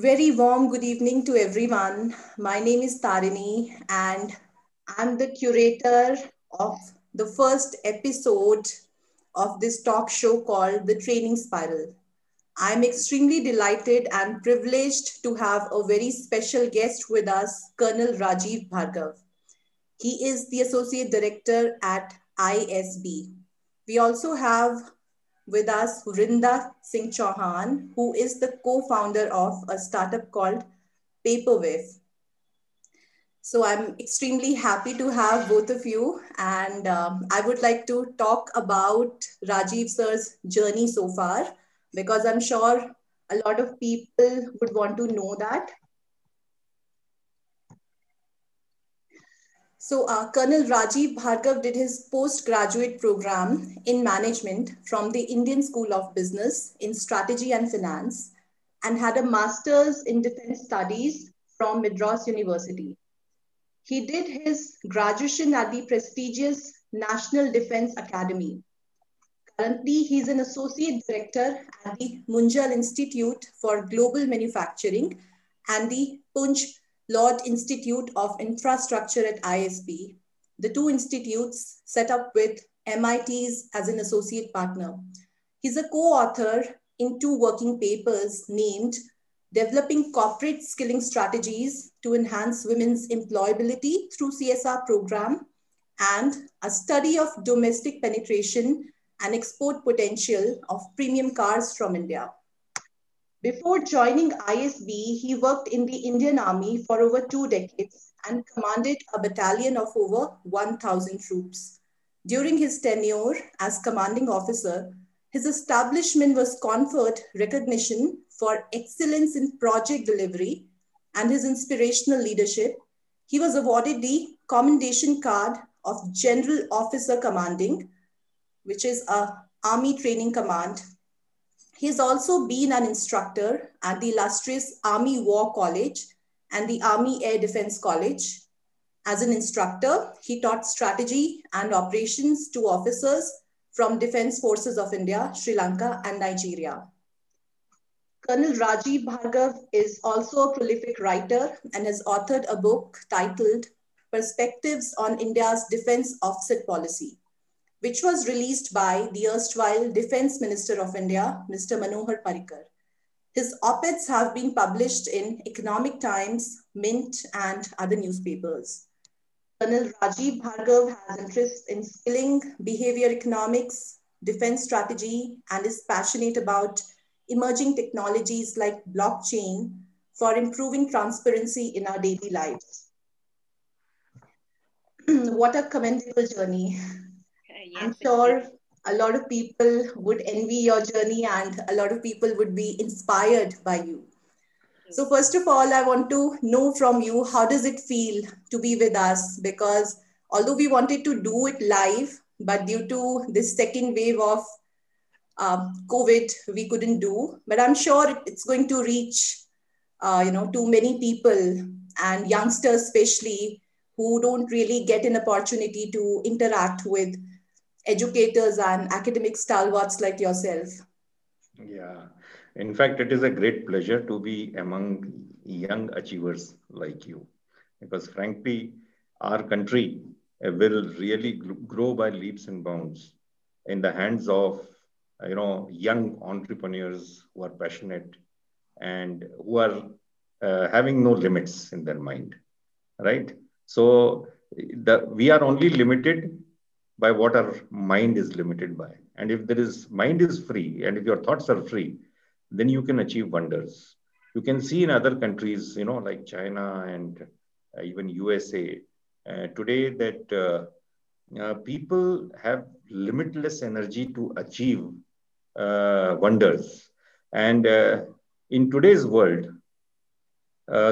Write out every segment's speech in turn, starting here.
Very warm good evening to everyone. My name is Tarini, and I'm the curator of the first episode of this talk show called The Training Spiral. I'm extremely delighted and privileged to have a very special guest with us, Colonel Rajiv Bhargav. He is the Associate Director at ISB. We also have with us Vrinda Singh Chauhan, who is the co-founder of a startup called Paperwave. So I'm extremely happy to have both of you. And um, I would like to talk about Rajiv sir's journey so far, because I'm sure a lot of people would want to know that. So uh, Colonel Rajiv Bhargav did his postgraduate program in management from the Indian School of Business in strategy and finance and had a master's in defense studies from Madras University. He did his graduation at the prestigious National Defense Academy. Currently, he's an associate director at the Munjal Institute for Global Manufacturing and the Punj Lloyd Institute of Infrastructure at ISB. The two institutes set up with MIT's as an associate partner. He's a co-author in two working papers named Developing Corporate Skilling Strategies to Enhance Women's Employability through CSR Program and a study of domestic penetration and export potential of premium cars from India. Before joining ISB, he worked in the Indian Army for over two decades and commanded a battalion of over 1,000 troops. During his tenure as commanding officer, his establishment was conferred recognition for excellence in project delivery and his inspirational leadership. He was awarded the Commendation Card of General Officer Commanding, which is a Army Training Command He's also been an instructor at the illustrious Army War College and the Army Air Defense College. As an instructor, he taught strategy and operations to officers from Defense Forces of India, Sri Lanka, and Nigeria. Colonel Rajiv Bhargav is also a prolific writer and has authored a book titled Perspectives on India's Defense Offset Policy which was released by the erstwhile Defense Minister of India, Mr. Manohar Parrikar. His op-eds have been published in Economic Times, Mint, and other newspapers. Colonel Rajiv Bhargav has interest in skilling, behavior economics, defense strategy, and is passionate about emerging technologies like blockchain for improving transparency in our daily lives. what a commendable journey. Yes, I'm sure a lot of people would envy your journey and a lot of people would be inspired by you. So first of all, I want to know from you, how does it feel to be with us? Because although we wanted to do it live, but due to this second wave of um, COVID, we couldn't do. But I'm sure it's going to reach, uh, you know, to many people and youngsters especially who don't really get an opportunity to interact with educators and academic stalwarts like yourself. Yeah, in fact, it is a great pleasure to be among young achievers like you, because frankly, our country will really grow by leaps and bounds in the hands of you know young entrepreneurs who are passionate and who are uh, having no limits in their mind right? So the we are only limited by what our mind is limited by. And if there is mind is free, and if your thoughts are free, then you can achieve wonders. You can see in other countries, you know, like China and uh, even USA, uh, today that uh, uh, people have limitless energy to achieve uh, wonders. And uh, in today's world,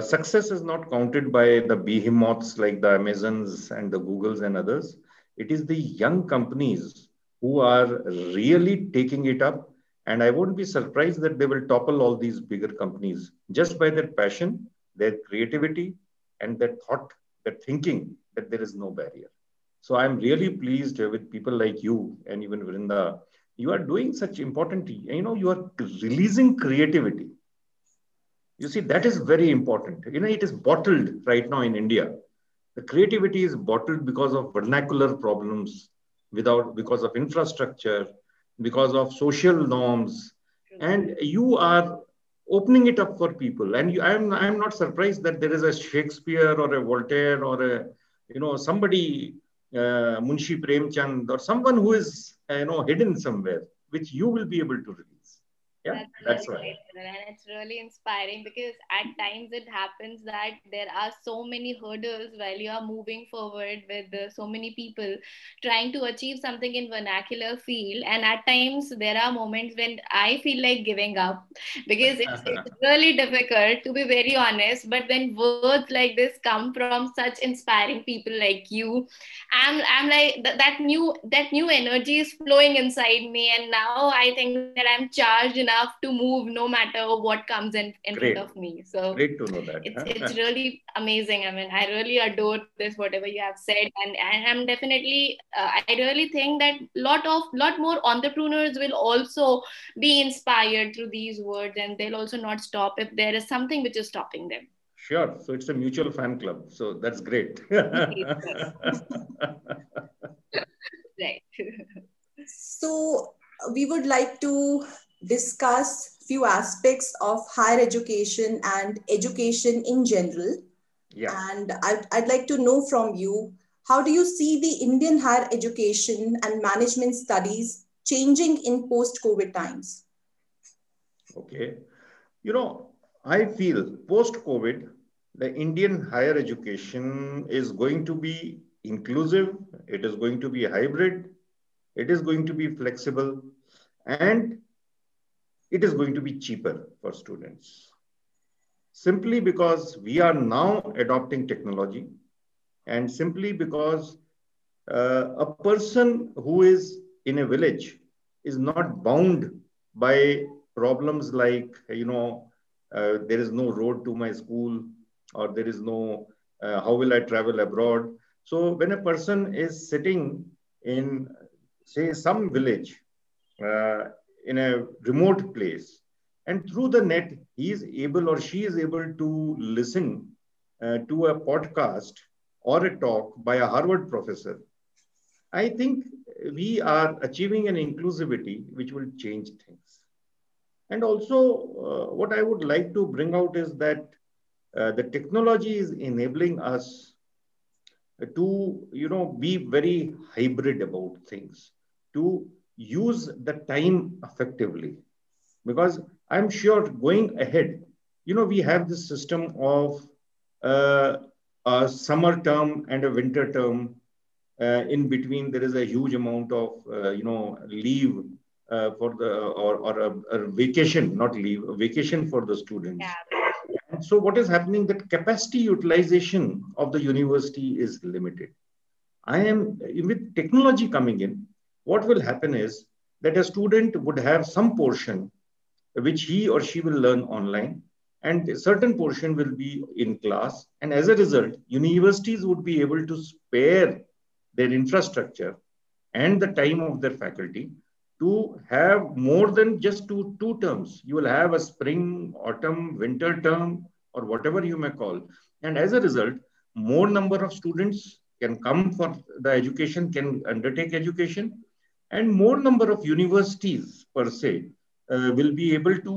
success is not counted by the behemoths like the Amazons and the Googles and others it is the young companies who are really taking it up. And I won't be surprised that they will topple all these bigger companies just by their passion, their creativity, and their thought, their thinking that there is no barrier. So I'm really pleased with people like you and even Vrinda. You are doing such important, you know, you are releasing creativity. You see, that is very important. You know, it is bottled right now in India. The creativity is bottled because of vernacular problems, without because of infrastructure, because of social norms, and you are opening it up for people. And you, I'm I'm not surprised that there is a Shakespeare or a Voltaire or a you know somebody uh, Munshi Premchand or someone who is uh, you know hidden somewhere, which you will be able to release yeah that's, that's right. and it's really inspiring because at times it happens that there are so many hurdles while you are moving forward with uh, so many people trying to achieve something in vernacular field. And at times there are moments when i feel like giving up because it's, it's really difficult to be very honest. But when words like this come from such inspiring people like you. I'm i'm like th- that new that new energy is flowing inside me. And now i think that i'm charged enough enough to move no matter what comes in, in front of me. So great to know that. It's, it's really amazing. I mean, I really adore this, whatever you have said. And, and I'm definitely, uh, I really think that a lot of, lot more entrepreneurs will also be inspired through these words and they'll also not stop if there is something which is stopping them. Sure. So it's a mutual fan club. So that's great. right. so we would like to discuss few aspects of higher education and education in general. Yeah. And I'd, I'd like to know from you, how do you see the Indian higher education and management studies changing in post-COVID times? Okay. You know, I feel post-COVID, the Indian higher education is going to be inclusive, it is going to be hybrid, it is going to be flexible, and it is going to be cheaper for students. Simply because we are now adopting technology and simply because uh, a person who is in a village is not bound by problems like, you know, uh, there is no road to my school or there is no, uh, how will I travel abroad? So when a person is sitting in, say, some village uh, in a remote place. And through the net, he is able or she is able to listen uh, to a podcast or a talk by a Harvard professor. I think we are achieving an inclusivity which will change things. And also, uh, what I would like to bring out is that uh, the technology is enabling us to, you know, be very hybrid about things, to use the time effectively. Because I'm sure going ahead, you know, we have this system of uh, a summer term and a winter term. Uh, in between, there is a huge amount of, uh, you know, leave uh, for the, or, or a, a, vacation, not leave, a vacation for the students. Yeah. And so what is happening that capacity utilization of the university is limited. I am, with technology coming in, what will happen is that a student would have some portion which he or she will learn online and a certain portion will be in class. And as a result, universities would be able to spare their infrastructure and the time of their faculty to have more than just two, two terms. You will have a spring, autumn, winter term, or whatever you may call. And as a result, more number of students can come for the education, can undertake education, and more number of universities per se uh, will be able to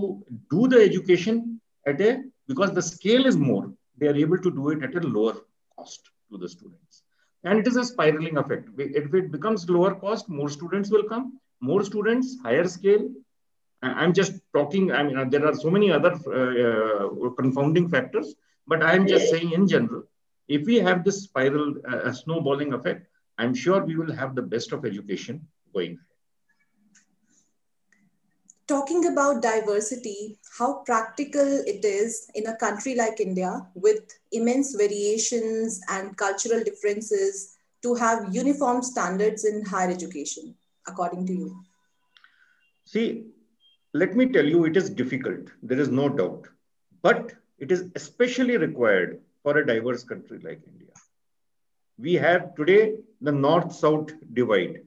do the education at a because the scale is more they are able to do it at a lower cost to the students. And it is a spiraling effect. If it becomes lower cost more students will come more students higher scale. I'm just talking i mean there are so many other uh, uh, confounding factors but i'm just saying in general if we have this spiral uh, snowballing effect i'm sure we will have the best of education going Talking about diversity, how practical it is in a country like India with immense variations and cultural differences to have uniform standards in higher education, according to you? See, let me tell you, it is difficult. There is no doubt. But it is especially required for a diverse country like India. We have today the north south divide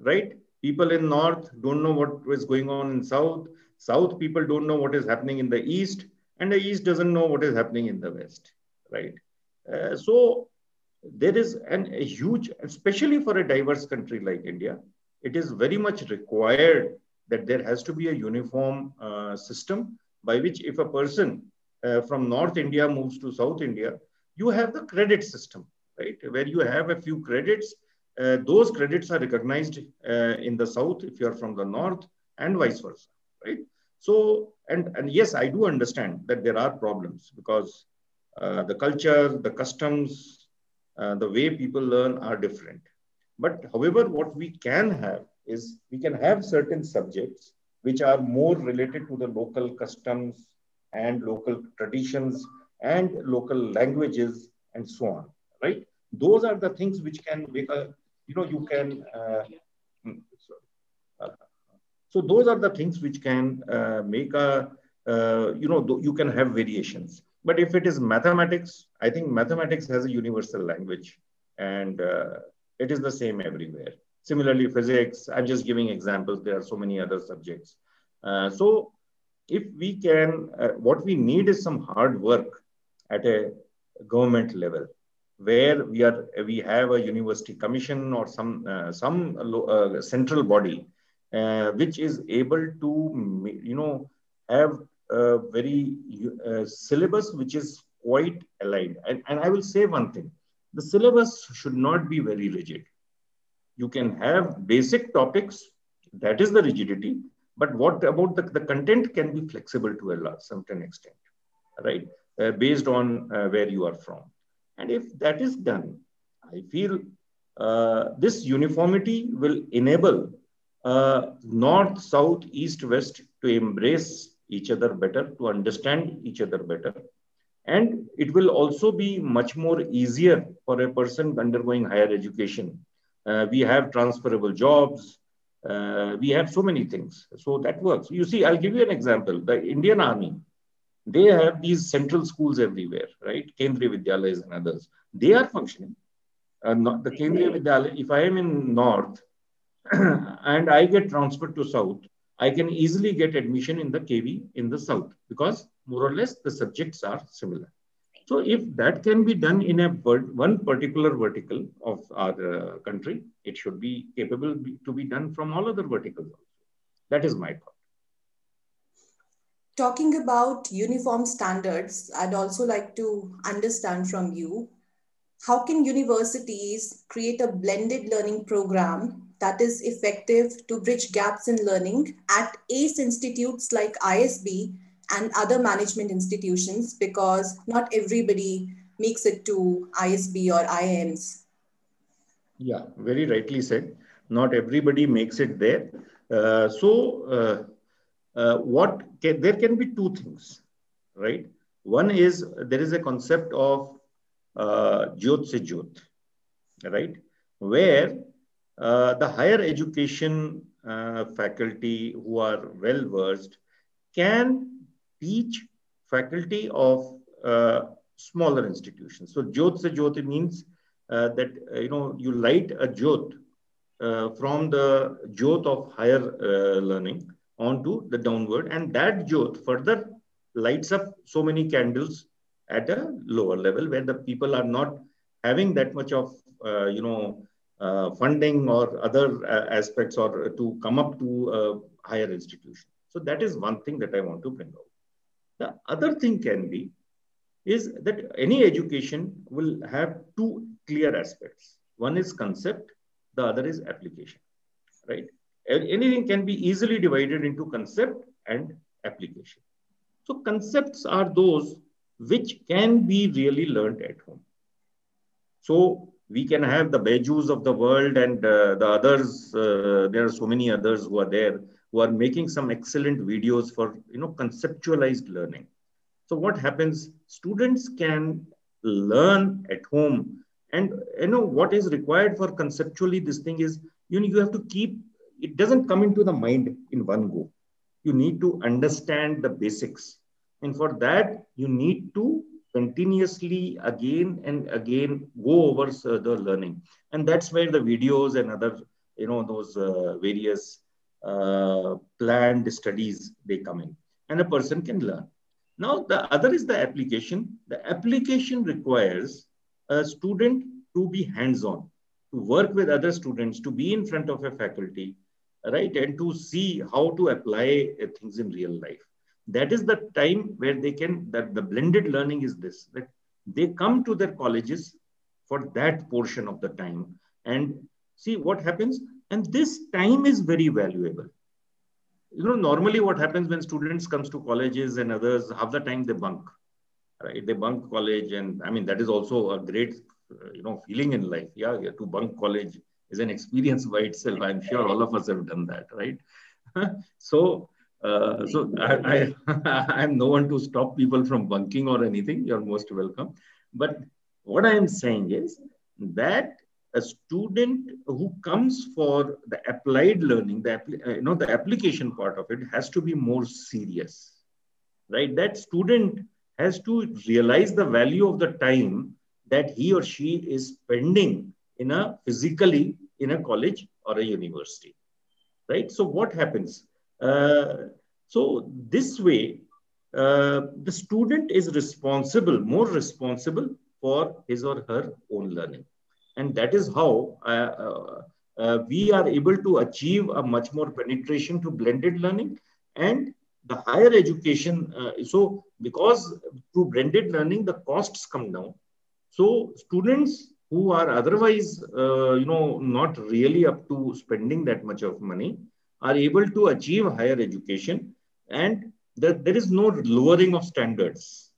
right? People in North don't know what is going on in South. South people don't know what is happening in the East. and the East doesn't know what is happening in the West, right? Uh, so there is an, a huge, especially for a diverse country like India, it is very much required that there has to be a uniform uh, system by which if a person uh, from North India moves to South India, you have the credit system, right? Where you have a few credits. Uh, those credits are recognized uh, in the South if you're from the North and vice versa, right? So, and, and yes, I do understand that there are problems because uh, the culture, the customs, uh, the way people learn are different. But however, what we can have is we can have certain subjects which are more related to the local customs and local traditions and local languages and so on, right? Those are the things which can make a, you know, you can, uh, uh, so those are the things which can uh, make a, uh, you know, you can have variations. But if it is mathematics, I think mathematics has a universal language and it is the same everywhere. Similarly, physics, I'm just giving examples. There are so many other subjects. Uh, so if we can, uh, what we need is some hard work at a government level where we are we have a university commission or some uh, some uh, central body uh, which is able to you know have a very uh, syllabus which is quite aligned. And, and i will say one thing the syllabus should not be very rigid. You can have basic topics that is the rigidity but what about the, the content can be flexible to a certain extent right? Uh, based on uh, where you are from. And if that is done, I feel uh, this uniformity will enable uh, north, south, east, west to embrace each other better, to understand each other better. And it will also be much more easier for a person undergoing higher education. Uh, we have transferable jobs. Uh, we have so many things. So that works. You see, I'll give you an example. The Indian Army, they have these central schools everywhere, right? Kendriya Vidyalayas and others. They are functioning. Uh, not the Kendriya Vidyalaya, if I am in North and I get transferred to South, I can easily get admission in the KV in the South because more or less the subjects are similar. So if that can be done in a one particular vertical of our uh, country, it should be capable to be done from all other verticals. That is my thought talking about uniform standards, I'd also like to understand from you how can universities create a blended learning program that is effective to bridge gaps in learning at ACE institutes like ISB and other management institutions because not everybody makes it to ISB or IIMs. Yeah, very rightly said. Not everybody makes it there. Uh, so, uh, uh, what can, there can be two things, right? One is there is a concept of uh, Jyot se Jyot, right? Where uh, the higher education uh, faculty who are well versed can teach faculty of uh, smaller institutions. So Jyot se Jyot means uh, that uh, you know you light a Jyot uh, from the Jyot of higher learning onto the downward and that jyot further lights up so many candles at a lower level where the people are not having that much of uh, you know uh, funding or other uh, aspects or to come up to a higher institution. So that is one thing that i want to bring out. The other thing can be is that any education will have two clear aspects. One is concept the other is application right anything can be easily divided into concept and application. So concepts are those which can be really learned at home. So we can have the Byju's of the world and uh, the others, uh, there are so many others who are there who are making some excellent videos for, you know, conceptualized learning. So what happens, students can learn at home and, you know, what is required for conceptually this thing is, you know, you have to keep it doesn't come into the mind in one go. You need to understand the basics. And for that, you need to continuously again and again go over the learning. And that's where the videos and other, you know, those uh, various uh, planned studies, they come in. And a person can learn. Now, the other is the application. The application requires a student to be hands-on, to work with other students, to be in front of a faculty, right? And to see how to apply uh, things in real life. That is the time where they can, that the blended learning is this, that they come to their colleges for that portion of the time and see what happens. And this time is very valuable. You know, normally what happens when students comes to colleges and others, half the time they bunk, right? They bunk college. And I mean, that is also a great, uh, you know, feeling in life. Yeah, yeah, to bunk college is an experience by itself. I'm sure all of us have done that, right? so, uh, so I, I, I'm no one to stop people from bunking or anything. You're most welcome. But what I am saying is that a student who comes for the applied learning, the uh, you know the application part of it has to be more serious, right? That student has to realize the value of the time that he or she is spending in a physically in a college or a university, right? So what happens? Uh, so this way, uh, the student is responsible, more responsible for his or her own learning. And that is how uh, uh, uh, we are able to achieve a much more penetration to blended learning and the higher education. Uh, so because through blended learning, the costs come down. So students who are otherwise, uh, you know, not really up to spending that much of money are able to achieve higher education and that there is no lowering of standards,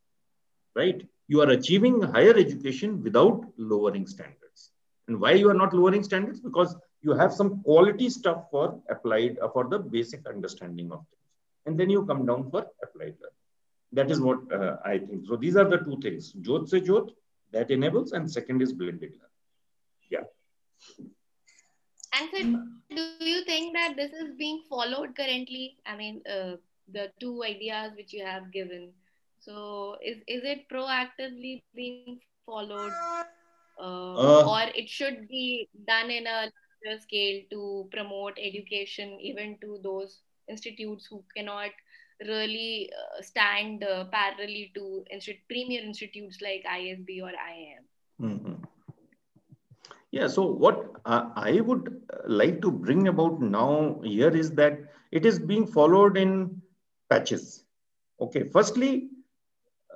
right? You are achieving higher education without lowering standards. And why you are not lowering standards? Because you have some quality stuff for applied, uh, for the basic understanding of things. And then you come down for applied learning. That is what uh, I think. So these are the two things. Jyot se Jyot, that enables, and second is blended learning. Yeah. And so, do you think that this is being followed currently? I mean, uh, the two ideas which you have given. So is, is it proactively being followed uh, uh, or it should be done in a larger scale to promote education even to those institutes who cannot really uh, stand uh, parallelly to institute, premier institutes like ISB or IIM? Mm-hmm. Yeah, so what uh, I would like to bring about now here is that it is being followed in patches. Okay, firstly,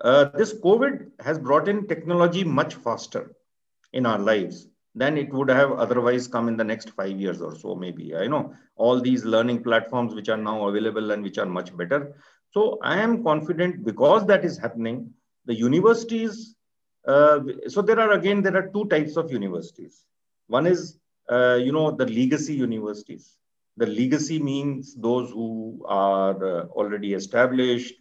uh, this COVID has brought in technology much faster in our lives than it would have otherwise come in the next five years or so, maybe. I know all these learning platforms which are now available and which are much better. So I am confident because that is happening, the universities, uh, so there are again, there are two types of universities. One is, uh, you know, the legacy universities the legacy means those who are uh, already established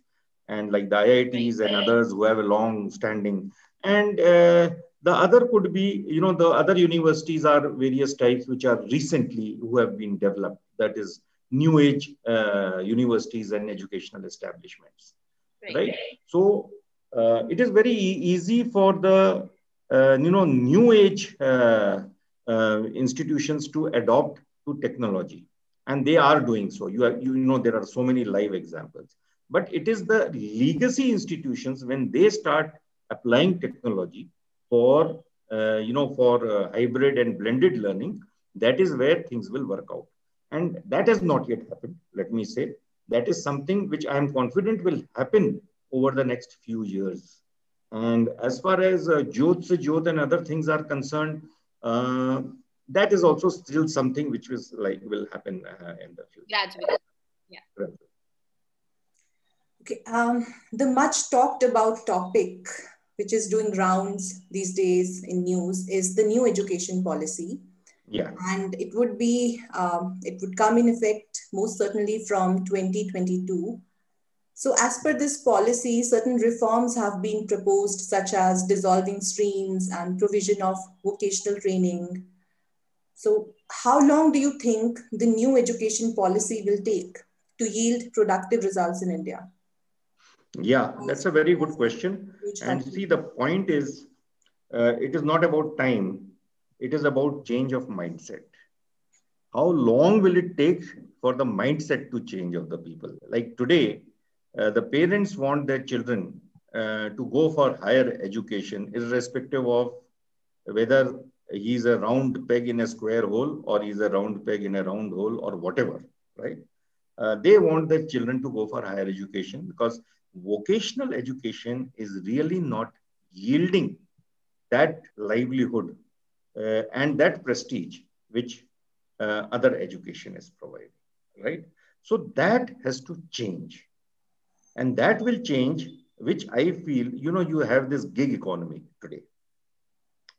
and like the IITs and others who have a long standing. And uh, the other could be, you know, the other universities are various types which are recently who have been developed. That is new age uh, universities and educational establishments. Right. right? So uh, it is very easy for the, uh, you know, new age uh, institutions to adopt to technology and they are doing so. You, are, you know there are so many live examples. But it is the legacy institutions when they start applying technology for uh, you know for uh, hybrid and blended learning, that is where things will work out. And that has not yet happened. Let me say that is something which I am confident will happen over the next few years. And as far as uh, Jyot se Jyot and other things are concerned, uh, that is also still something which was like will happen uh, in the future. Gradually, yeah. Okay, um, the much talked about topic which is doing rounds these days in news is the new education policy. Yeah. And it would be, um, it would come in effect most certainly from 2022. So as per this policy, certain reforms have been proposed, such as dissolving streams and provision of vocational training, so how long do you think the new education policy will take to yield productive results in India? Yeah, that's a very good question. And see, the point is, uh, it is not about time. It is about change of mindset. How long will it take for the mindset to change of the people? Like today, uh, the parents want their children uh, to go for higher education, irrespective of whether he's a round peg in a square hole or he's a round peg in a round hole or whatever, right? Uh, they want their children to go for higher education because vocational education is really not yielding that livelihood uh, and that prestige which uh, other education is providing, right? So that has to change. And that will change, which I feel, you know, you have this gig economy today,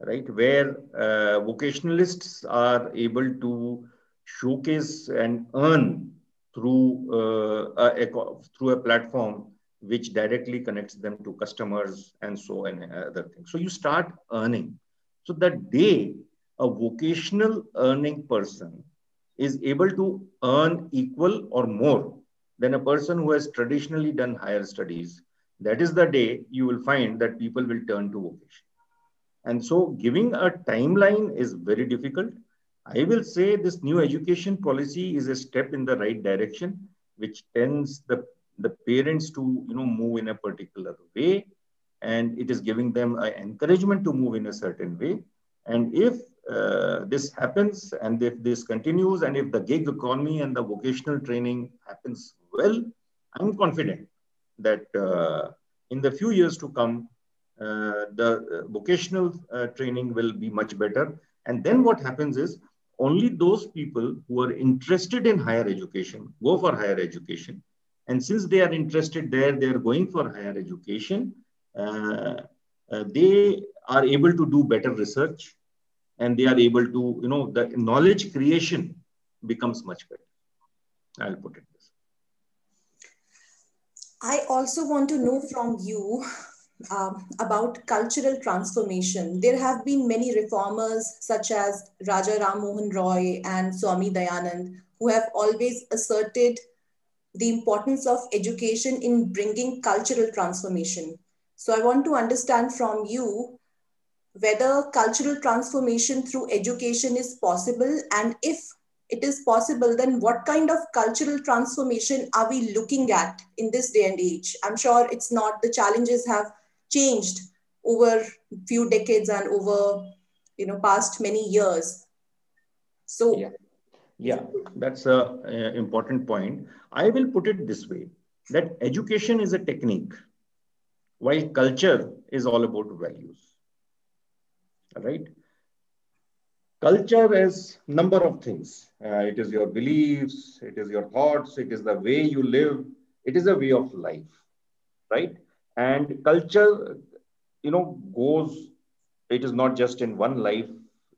right? Where uh, vocationalists are able to showcase and earn through, uh, a, through a platform which directly connects them to customers and so and other things. So you start earning. So that day, a vocational earning person is able to earn equal or more than a person who has traditionally done higher studies, that is the day you will find that people will turn to vocation. And so giving a timeline is very difficult. I will say this new education policy is a step in the right direction, which tends the, the parents to you know, move in a particular way. And it is giving them an encouragement to move in a certain way. And if uh, this happens and if this continues and if the gig economy and the vocational training happens well, I'm confident that uh, in the few years to come, uh, the vocational uh, training will be much better. And then what happens is only those people who are interested in higher education go for higher education. And since they are interested there, they are going for higher education. Uh, uh, they are able to do better research and they are able to, you know, the knowledge creation becomes much better. I'll put it this. I also want to know from you um, about cultural transformation. There have been many reformers such as Raja Ram Mohan Roy and Swami Dayanand who have always asserted the importance of education in bringing cultural transformation. So I want to understand from you whether cultural transformation through education is possible and if it is possible then what kind of cultural transformation are we looking at in this day and age? I'm sure it's not the challenges have changed over few decades and over you know past many years. So yeah, yeah that's a, a important point i will put it this way that education is a technique while culture is all about values right? Culture is number of things. Uh, it is your beliefs, it is your thoughts, it is the way you live, it is a way of life, right? And culture, you know, goes, it is not just in one life,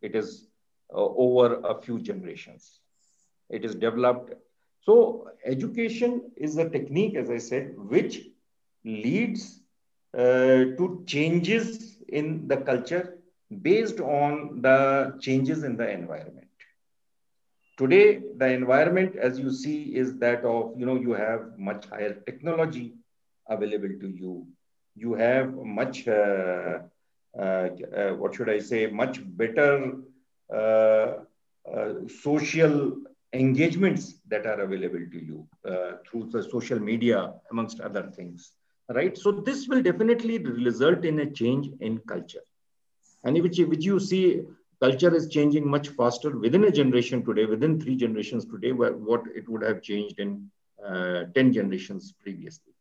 it is uh, over a few generations. It is developed. So education is a technique, as I said, which leads uh, to changes in the culture based on the changes in the environment. Today, the environment, as you see, is that of, you know, you have much higher technology available to you. You have much, uh, uh, uh, what should I say, much better uh, uh, social engagements that are available to you uh, through the social media, amongst other things, right? So this will definitely result in a change in culture and which, which you see culture is changing much faster within a generation today, within three generations today, where, what it would have changed in uh, 10 generations previously.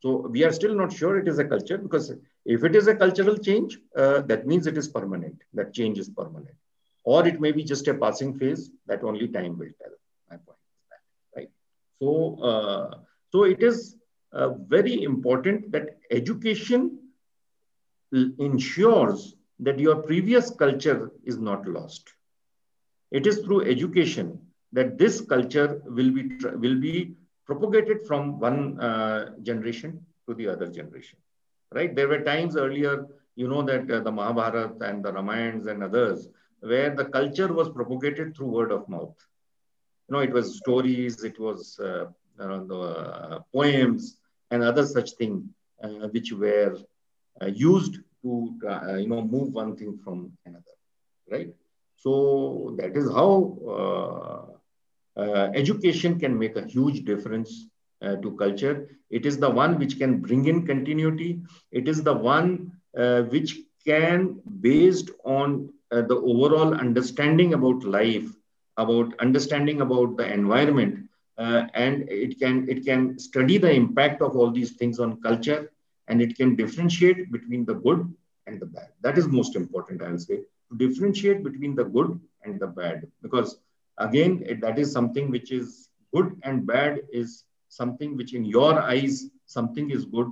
So we are still not sure it is a culture because if it is a cultural change, uh, that means it is permanent. That change is permanent. Or it may be just a passing phase that only time will tell. My point is that, right? So, uh, so it is uh, very important that education ensures that your previous culture is not lost. It is through education that this culture will be, will be propagated from one uh, generation to the other generation, right? There were times earlier, you know, that uh, the Mahabharata and the Ramayans and others, where the culture was propagated through word of mouth. You know, it was stories, it was uh, uh, poems and other such things uh, which were uh, used to uh, you know move one thing from another, right? So that is how uh, education can make a huge difference to culture. It is the one which can bring in continuity. It is the one which can, based on uh, the overall understanding about life, about understanding about the environment, uh, and it can it can study the impact of all these things on culture, and it can differentiate between the good and the bad. That is most important, I will say, to differentiate between the good and the bad, because again, it, that is something which is good and bad is something which in your eyes something is good.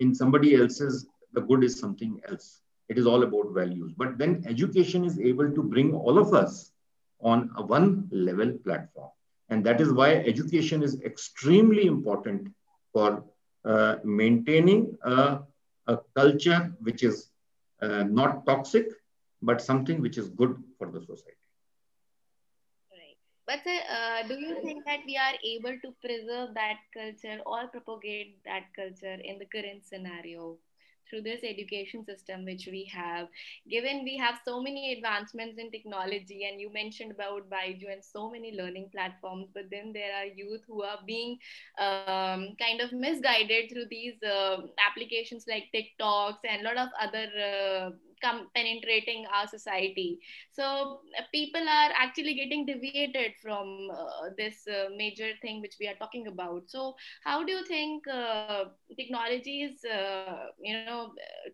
In somebody else's the good is something else it is all about values. But then education is able to bring all of us on a one level platform and that is why education is extremely important for uh, maintaining a, a, culture which is uh, not toxic but something which is good for the society. Right. but uh, do you think that we are able to preserve that culture or propagate that culture in the current scenario through this education system which we have given we have so many advancements in technology and you mentioned about Byju and so many learning platforms but then there are youth who are being um, kind of misguided through these uh, applications like tiktoks and a lot of other uh, come penetrating our society. So uh, people are actually getting deviated from uh, this uh, major thing which we are talking about. So how do you think uh, technology is uh, you know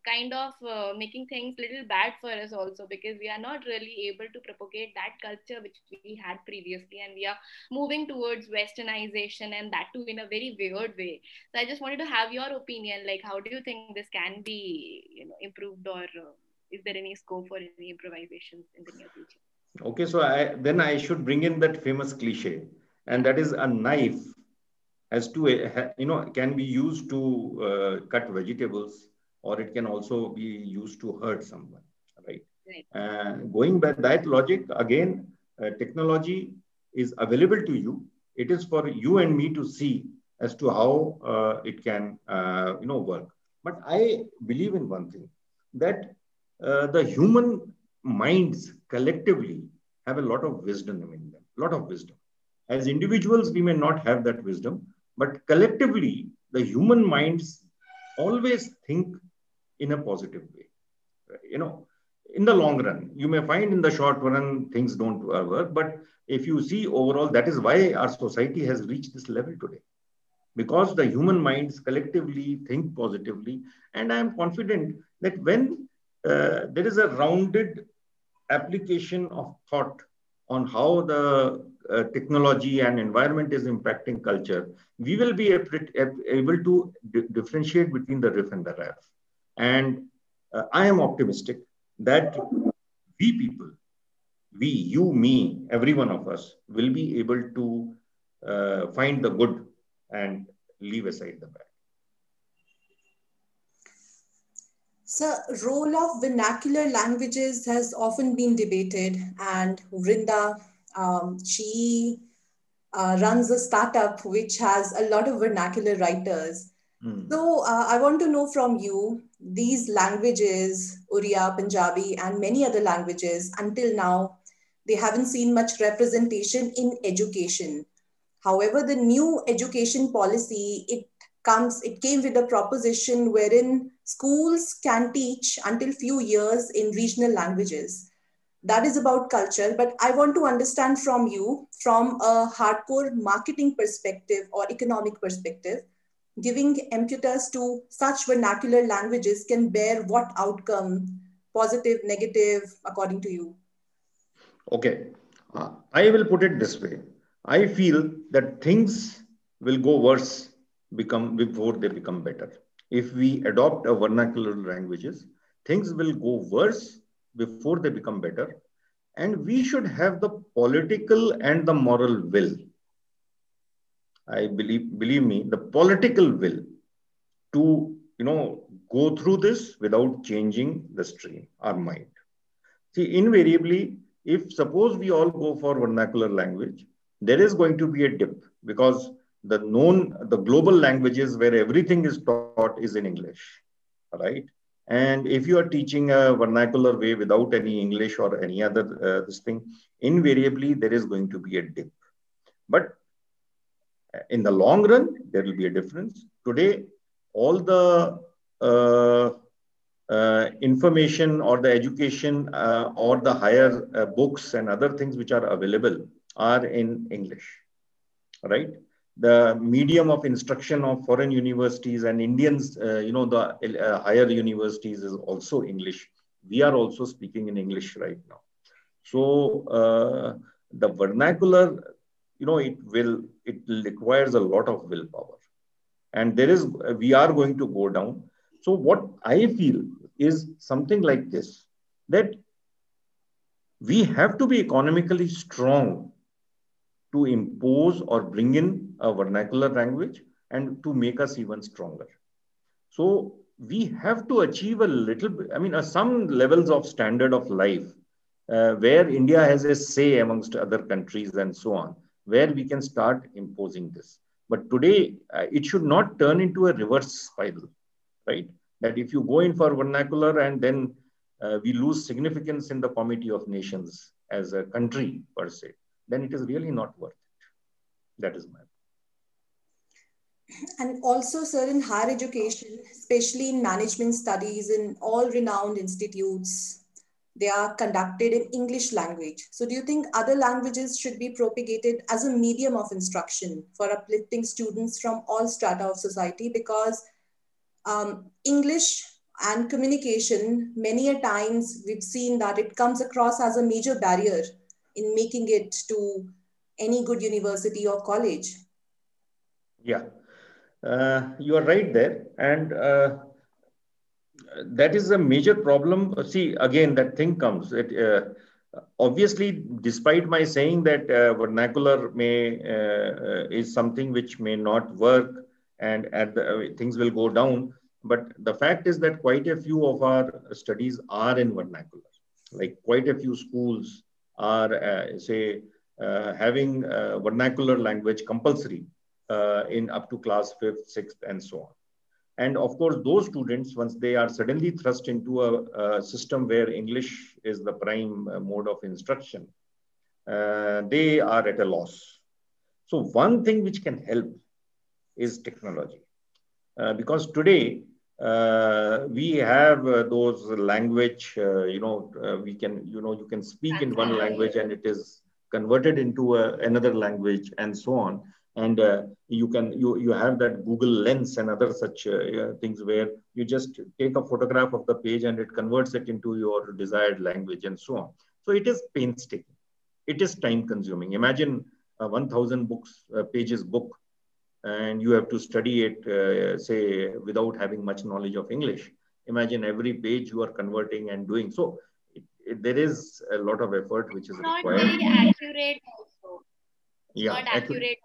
kind of uh, making things little bad for us also? Because we are not really able to propagate that culture which we had previously and we are moving towards westernization and that too in a very weird way. So i just wanted to have your opinion like how do you think this can be you know improved or is there any scope for any improvisations in the near future? Okay, so I, then I should bring in that famous cliche, and that is a knife has to, you know, can be used to uh, cut vegetables, or it can also be used to hurt someone, right? right. Uh, going by that logic, again, uh, technology is available to you. It is for you and me to see as to how uh, it can, uh, you know, work. But I believe in one thing that uh, the human minds collectively have a lot of wisdom in them, a lot of wisdom. As individuals, we may not have that wisdom, but collectively, the human minds always think in a positive way. You know, in the long run, you may find in the short run things don't work, but if you see overall, that is why our society has reached this level today. Because the human minds collectively think positively. And I am confident that when uh, there is a rounded application of thought on how the uh, technology and environment is impacting culture, we will be able to differentiate between the riff and the raff. And uh, I am optimistic that we people, we, you, me, every one of us will be able to uh, find the good and leave aside the bad. So, role of vernacular languages has often been debated, and Vrinda, um, she uh, runs a startup which has a lot of vernacular writers. Mm. So, uh, I want to know from you these languages, Oriya, Punjabi, and many other languages, until now, they haven't seen much representation in education. However, the new education policy, it comes, it came with a proposition wherein schools can teach until few years in regional languages. That is about culture, but I want to understand from you, from a hardcore marketing perspective or economic perspective, giving impetus to such vernacular languages can bear what outcome, positive, negative, according to you? Okay, uh, I will put it this way. I feel that things will go worse become before they become better. If we adopt a vernacular languages, things will go worse before they become better. And we should have the political and the moral will. I believe, believe me, the political will to, you know, go through this without changing the stream, our mind. See, invariably, if suppose we all go for vernacular language, there is going to be a dip because the known, the global languages where everything is taught is in English, right? And if you are teaching a vernacular way without any English or any other uh, this thing, invariably there is going to be a dip. But in the long run, there will be a difference. Today, all the uh, uh, information or the education uh, or the higher uh, books and other things which are available are in English, right? The medium of instruction of foreign universities and Indians, uh, you know, the uh, higher universities is also English. We are also speaking in English right now. So the vernacular you know it will it requires a lot of willpower and there is we are going to go down so what i feel is something like this that we have to be economically strong to impose or bring in a vernacular language and to make us even stronger so we have to achieve a little bit i mean uh, some levels of standard of life uh, where india has a say amongst other countries and so on where we can start imposing this. But today, uh, it should not turn into a reverse spiral, right? That if you go in for vernacular and then uh, we lose significance in the Committee of Nations as a country per se, then it is really not worth it. That is my and also sir in higher education especially in management studies in all renowned institutes they are conducted in English language. So do you think other languages should be propagated as a medium of instruction for uplifting students from all strata of society? Because um, English and communication, many a times we've seen that it comes across as a major barrier in making it to any good university or college. Yeah, uh, you are right there. And uh, that is a major problem. See, again, that thing comes. It, uh, obviously, despite my saying that uh, vernacular may uh, is something which may not work, and at the, uh, things will go down. But the fact is that quite a few of our studies are in vernacular. Like quite a few schools are, uh, say, uh, having vernacular language compulsory in up to class fifth, sixth, and so on. And of course, those students, once they are suddenly thrust into a, a system where English is the prime uh, mode of instruction, uh, they are at a loss. So one thing which can help is technology. Uh, because today, uh, we have uh, those language, uh, you know, we can, you know, you can speak in one language and it is converted into a, another language and so on and uh, you can you you have that google lens and other such uh, things where you just take a photograph of the page and it converts it into your desired language and so on. So it is painstaking. It is time consuming. Imagine a 1000 books uh, pages book and you have to study it uh, say without having much knowledge of english. Imagine every page you are converting and doing. So it, it, there is a lot of effort which is not required. very accurate also. Yeah not accurate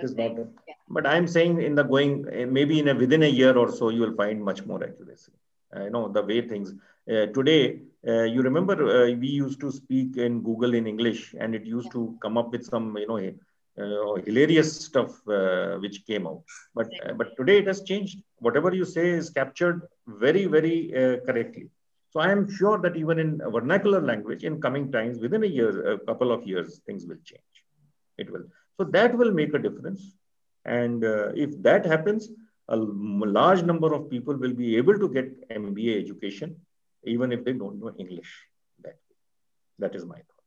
it is not yeah. but i'm saying in the going maybe in a within a year or so you will find much more accuracy. Uh, you know the way things uh, today uh, you remember uh, we used to speak in google in english and it used yeah. to come up with some you know uh, hilarious stuff uh, which came out. But but today it has changed. Whatever you say is captured very very correctly. So i am sure that even in vernacular language in coming times within a year a couple of years things will change. It will so that will make a difference. And uh, if that happens, a large number of people will be able to get MBA education, even if they don't know English. That, that is my thought.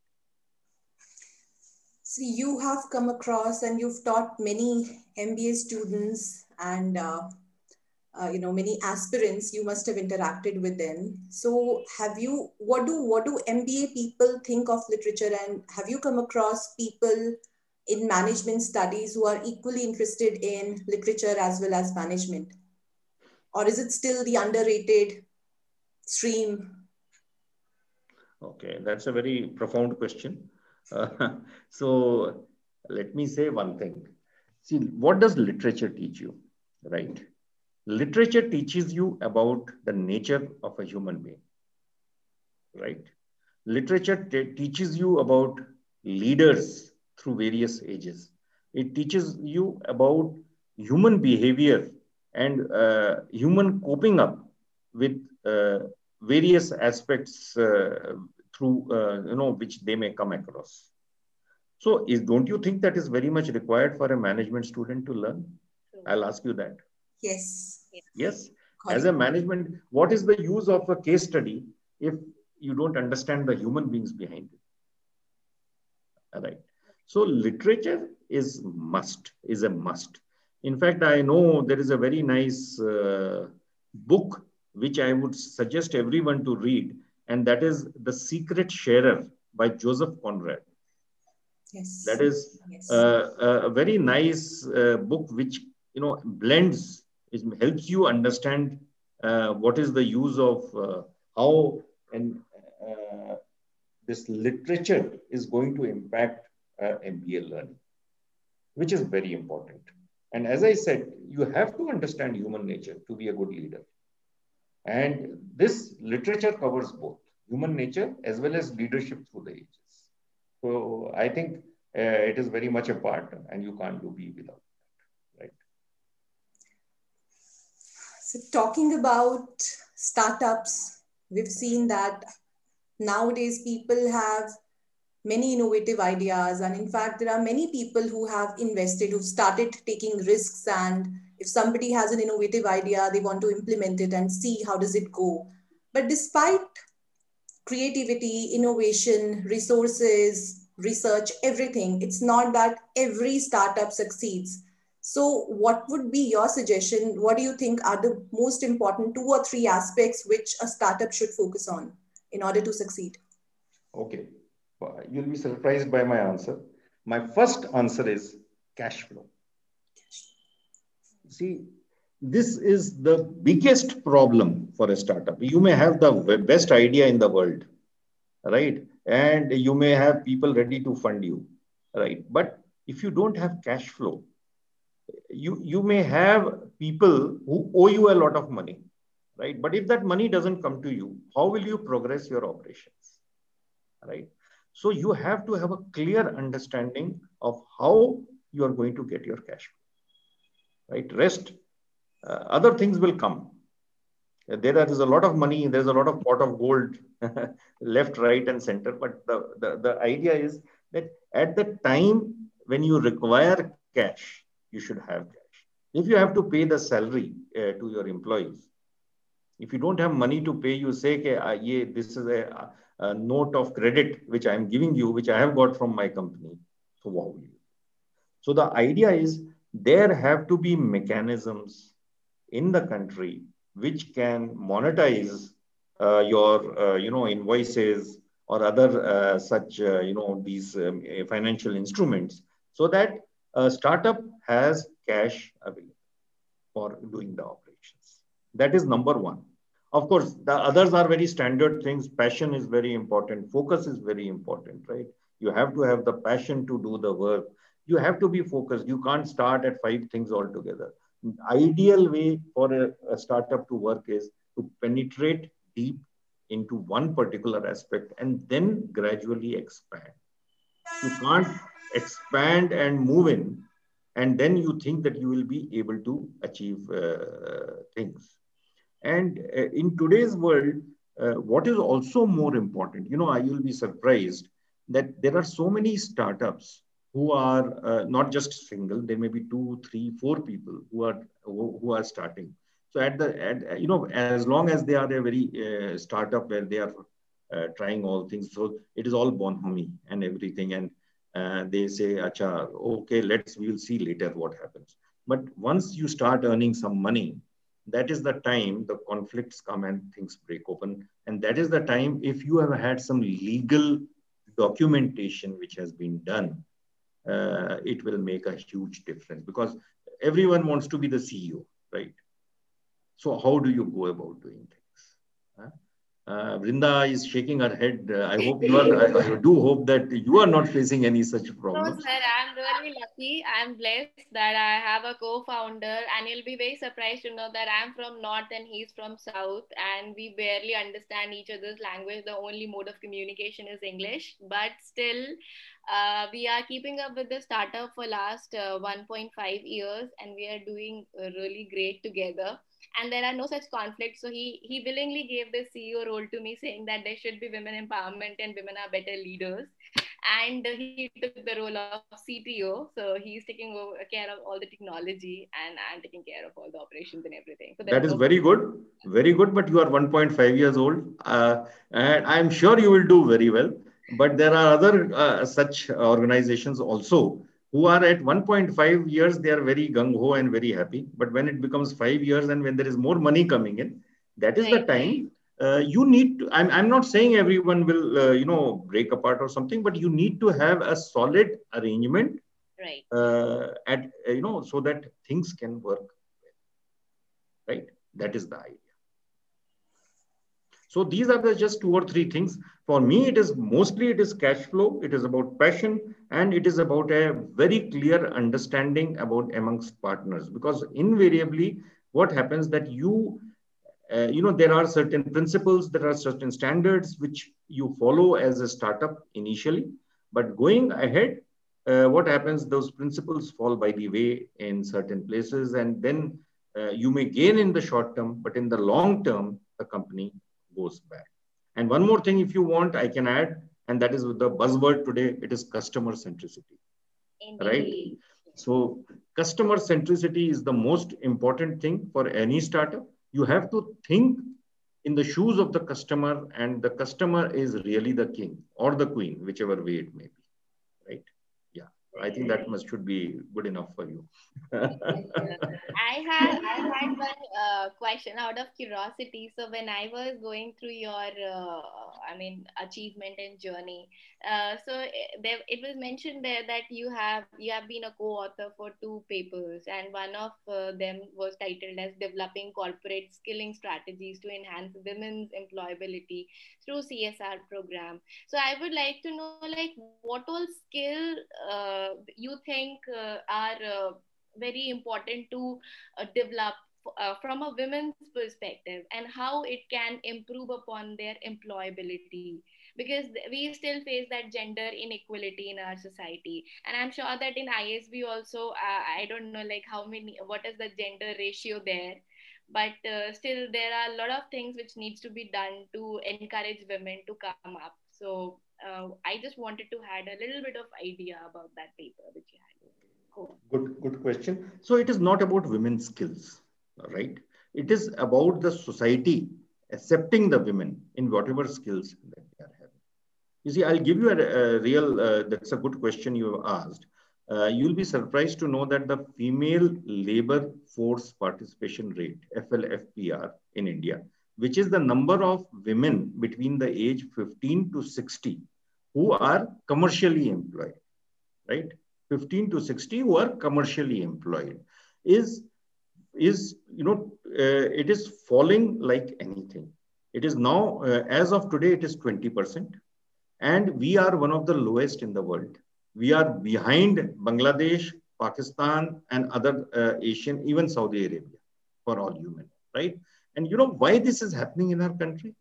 So you have come across and you've taught many MBA students and uh, uh, you know many aspirants. You must have interacted with them. So have you? What do what do MBA people think of literature? And have you come across people in management studies who are equally interested in literature as well as management? Or is it still the underrated stream? Okay, that's a very profound question. Uh, so let me say one thing. See, what does literature teach you, right? Literature teaches you about the nature of a human being, right? Literature teaches you about leaders through various ages. It teaches you about human behavior and uh, human coping up with uh, various aspects uh, through, uh, you know, which they may come across. So is, don't you think that is very much required for a management student to learn? I'll ask you that. Yes. Yes. As a management, what is the use of a case study if you don't understand the human beings behind it? All right. So literature is must, is a must. In fact, I know there is a very nice uh, book which I would suggest everyone to read, and that is The Secret Sharer by Joseph Conrad. Yes. That is yes. uh, a very nice uh, book which you know blends, it helps you understand uh, what is the use of uh, how and uh, this literature is going to impact MBA learning, which is very important. And as I said, you have to understand human nature to be a good leader. And this literature covers both human nature as well as leadership through the ages. So I think uh, it is very much a part and you can't do be without that, right? So talking about startups, we've seen that nowadays people have many innovative ideas. And in fact, there are many people who have invested, who've started taking risks. And if somebody has an innovative idea, they want to implement it and see how does it go. But despite creativity, innovation, resources, research, everything, it's not that every startup succeeds. So, what would be your suggestion? What do you think are the most important two or three aspects which a startup should focus on in order to succeed? Okay you'll be surprised by my answer. My first answer is cash flow. See, this is the biggest problem for a startup. You may have the best idea in the world, right? And you may have people ready to fund you, right? But if you don't have cash flow, you, you may have people who owe you a lot of money, right? But if that money doesn't come to you, how will you progress your operations, right? So you have to have a clear understanding of how you are going to get your cash right? Rest, uh, other things will come. There is a lot of money, there's a lot of pot of gold left, right, and center. But the, the, the idea is that at the time when you require cash, you should have cash. If you have to pay the salary uh, to your employees, if you don't have money to pay, you say, okay, uh, yeah, this is a a note of credit which I am giving you, which I have got from my company. So you? So the idea is there have to be mechanisms in the country which can monetize uh, your uh, you know invoices or other uh, such uh, you know these um, financial instruments so that a startup has cash available for doing the operations that is number one of course, the others are very standard things. Passion is very important. Focus is very important, right? You have to have the passion to do the work. You have to be focused. You can't start at five things altogether. Ideal way for a, a startup to work is to penetrate deep into one particular aspect and then gradually expand. You can't expand and move in, and then you think that you will be able to achieve uh, things. And uh, in today's world, uh, what is also more important, you know, I will be surprised that there are so many startups who are uh, not just single, there may be two, three, four people who are who are starting. So at the at, you know, as long as they are a very uh, startup where they are uh, trying all things, so it is all bonhomie and everything, and uh, they say, "Acha, okay, let's we will see later what happens." But once you start earning some money, that is the time the conflicts come and things break open. And that is the time, if you have had some legal documentation which has been done, uh, it will make a huge difference because everyone wants to be the CEO, right? So how do you go about doing things? Huh? Uh, Vrinda is shaking her head. Uh, I hope you are, I, I, do hope that you are not facing any such problems. No, sir, I'm really lucky. I'm blessed that I have a co-founder and you'll be very surprised to know that I'm from North and he's from South and we barely understand each other's language. The only mode of communication is English, but still uh, we are keeping up with the startup for last uh, 1.5 years and we are doing uh, really great together and there are no such conflicts so he he willingly gave the ceo role to me saying that there should be women empowerment and women are better leaders and he took the role of CTO. So he's taking over, care of all the technology, and I'm taking care of all the operations and everything. So that is very good, very good. But you are 1.5 years old, uh, and I'm sure you will do very well. But there are other uh, such organizations also who are at 1.5 years, they are very gung ho and very happy. But when it becomes five years and when there is more money coming in, that is right. the time uh, you need to I'm, I'm not saying everyone will uh, you know break apart or something but you need to have a solid arrangement right uh, at you know so that things can work right that is the idea so these are the just two or three things for me it is mostly it is cash flow it is about passion and it is about a very clear understanding about amongst partners because invariably what happens that you uh, you know, there are certain principles, there are certain standards which you follow as a startup initially. But going ahead, uh, what happens, those principles fall by the way in certain places. And then uh, you may gain in the short term, but in the long term, the company goes back. And one more thing, if you want, I can add, and that is the buzzword today, it is customer centricity. Indeed. Right? So customer centricity is the most important thing for any startup you have to think in the shoes of the customer and the customer is really the king or the queen whichever way it may be i think that must should be good enough for you i had i had one uh, question out of curiosity so when i was going through your uh, i mean achievement and journey uh, so eh, there, it was mentioned there that you have you have been a co-author for two papers, and one of uh, them was titled as "Developing Corporate Skilling Strategies to Enhance Women's Employability Through CSR Program." So I would like to know, like, what all skill uh, you think uh, are uh, very important to develop uh, from a women's perspective and how it can improve upon their employability? Because we still face that gender inequality in our society. And i'm sure that in isb also uh, i don't know like how many what is the gender ratio there? But uh, still there are a lot of things which needs to be done to encourage women to come up. So uh, i just wanted to had a little bit of idea about that paper which you had good good question so it is not about women's skills right it is about the society accepting the women in whatever skills that they are having. you see, I'll give you a, a real, uh, that's a good question you have asked. Uh, you'll be surprised to know that the female labor force participation rate, FLFPR, in India, which is the number of women between the age 15 to 60 who are commercially employed, right? 15 to 60 who are commercially employed is, is you know, uh, it is falling like anything. It is now, uh, as of today, it is 20%. And we are one of the lowest in the world. We are behind Bangladesh, Pakistan, and other uh, Asian, even Saudi Arabia for all human, right? And you know why this is happening in our country?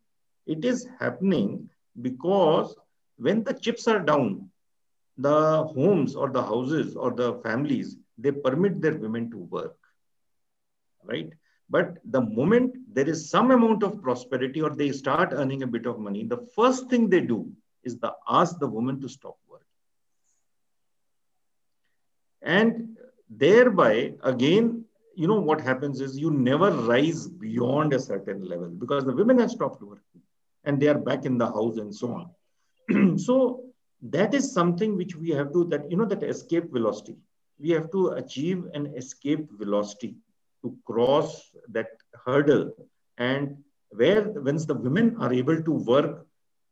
It is happening because when the chips are down, the homes or the houses or the families, they permit their women to work, right? But the moment there is some amount of prosperity or they start earning a bit of money, the first thing they do is the ask the woman to stop working. And thereby, again, you know what happens is you never rise beyond a certain level because the women have stopped working and they are back in the house and so on. so that is something which we have to that you know that escape velocity. We have to achieve an escape velocity to cross that hurdle and where once the women are able to work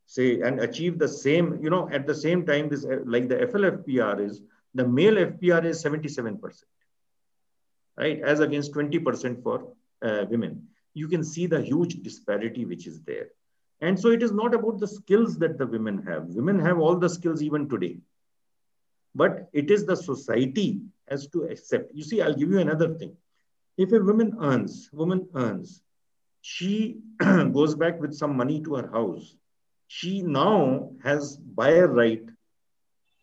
say and achieve the same, you know, at the same time, this like the FLFPR is, the male FPR is 77%, right? As against 20% for uh, women. You can see the huge disparity which is there. And so it is not about the skills that the women have. Women have all the skills even today. But it is the society has to accept. You see, I'll give you another thing. If a woman earns, woman earns, she goes back with some money to her house she now has by right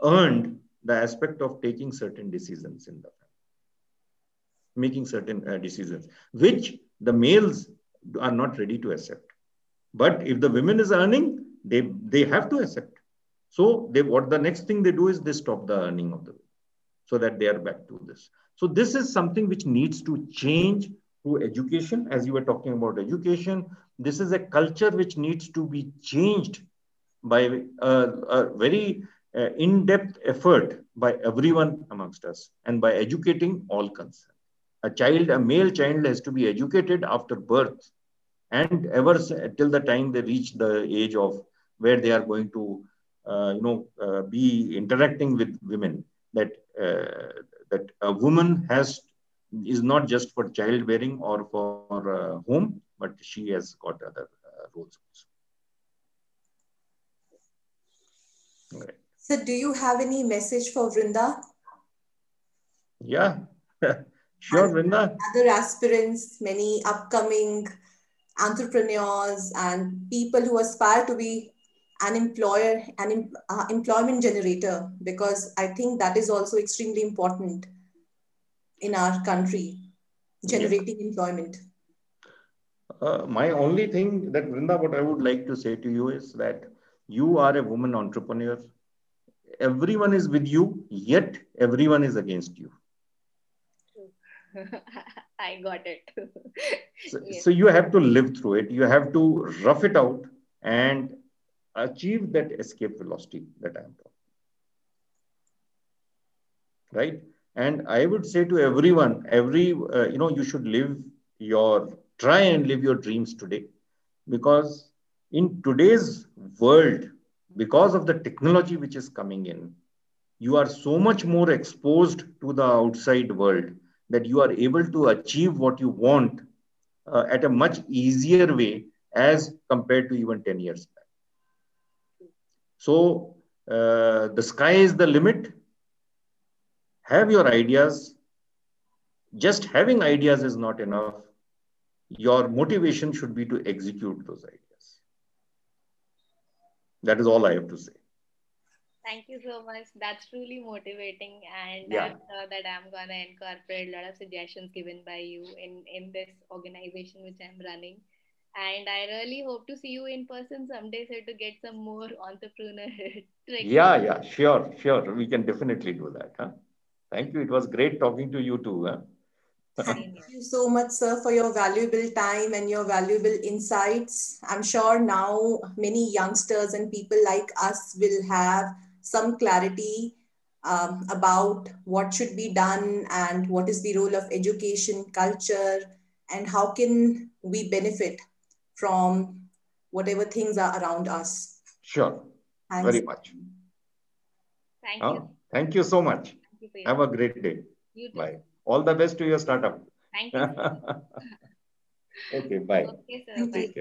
earned the aspect of taking certain decisions in the family, making certain uh, decisions, which the males are not ready to accept. But if the women is earning, they, they have to accept. So they what the next thing they do is they stop the earning of the so that they are back to this. So this is something which needs to change through education. As you were talking about education, this is a culture which needs to be changed by a, a very uh, in-depth effort by everyone amongst us and by educating all concerned. A child, a male child has to be educated after birth and ever till the time they reach the age of where they are going to uh, you know uh, be interacting with women that uh, that a woman has is not just for childbearing or for uh, home but she has got other uh, roles also. Okay. so do you have any message for vrinda? Yeah. Sure vrinda. other aspirants many upcoming entrepreneurs and people who aspire to be an employer, an uh, employment generator, because I think that is also extremely important in our country, generating yeah. employment. Uh, my only thing that Vrinda, what I would like to say to you is that you are a woman entrepreneur. Everyone is with you, yet everyone is against you. I got it. so, yes. so you have to live through it. You have to rough it out and achieve that escape velocity that I am talking. Right? And I would say to everyone, every, uh, you know, you should live your, try and live your dreams today. Because in today's world, because of the technology which is coming in, you are so much more exposed to the outside world that you are able to achieve what you want uh, at a much easier way as compared to even 10 years back. So uh, the sky is the limit. Have your ideas. Just having ideas is not enough. Your motivation should be to execute those ideas. That is all I have to say. Thank you so much. That's truly motivating, and yeah. I'm sure that I'm gonna incorporate a lot of suggestions given by you in in this organization which I'm running. And I really hope to see you in person someday, sir, to get some more entrepreneur tricks. Yeah, yeah, sure, sure. We can definitely do that. Huh? Thank you. It was great talking to you too. Huh? Thank you so much, sir, for your valuable time and your valuable insights. I'm sure now many youngsters and people like us will have some clarity um, about what should be done and what is the role of education, culture, and how can we benefit from whatever things are around us. Sure. Thanks. Very much. Thank you. thank you so much. You Have a great day. You too. Bye. All the best to your startup. Thank you. okay, bye. Okay, sir. Bye.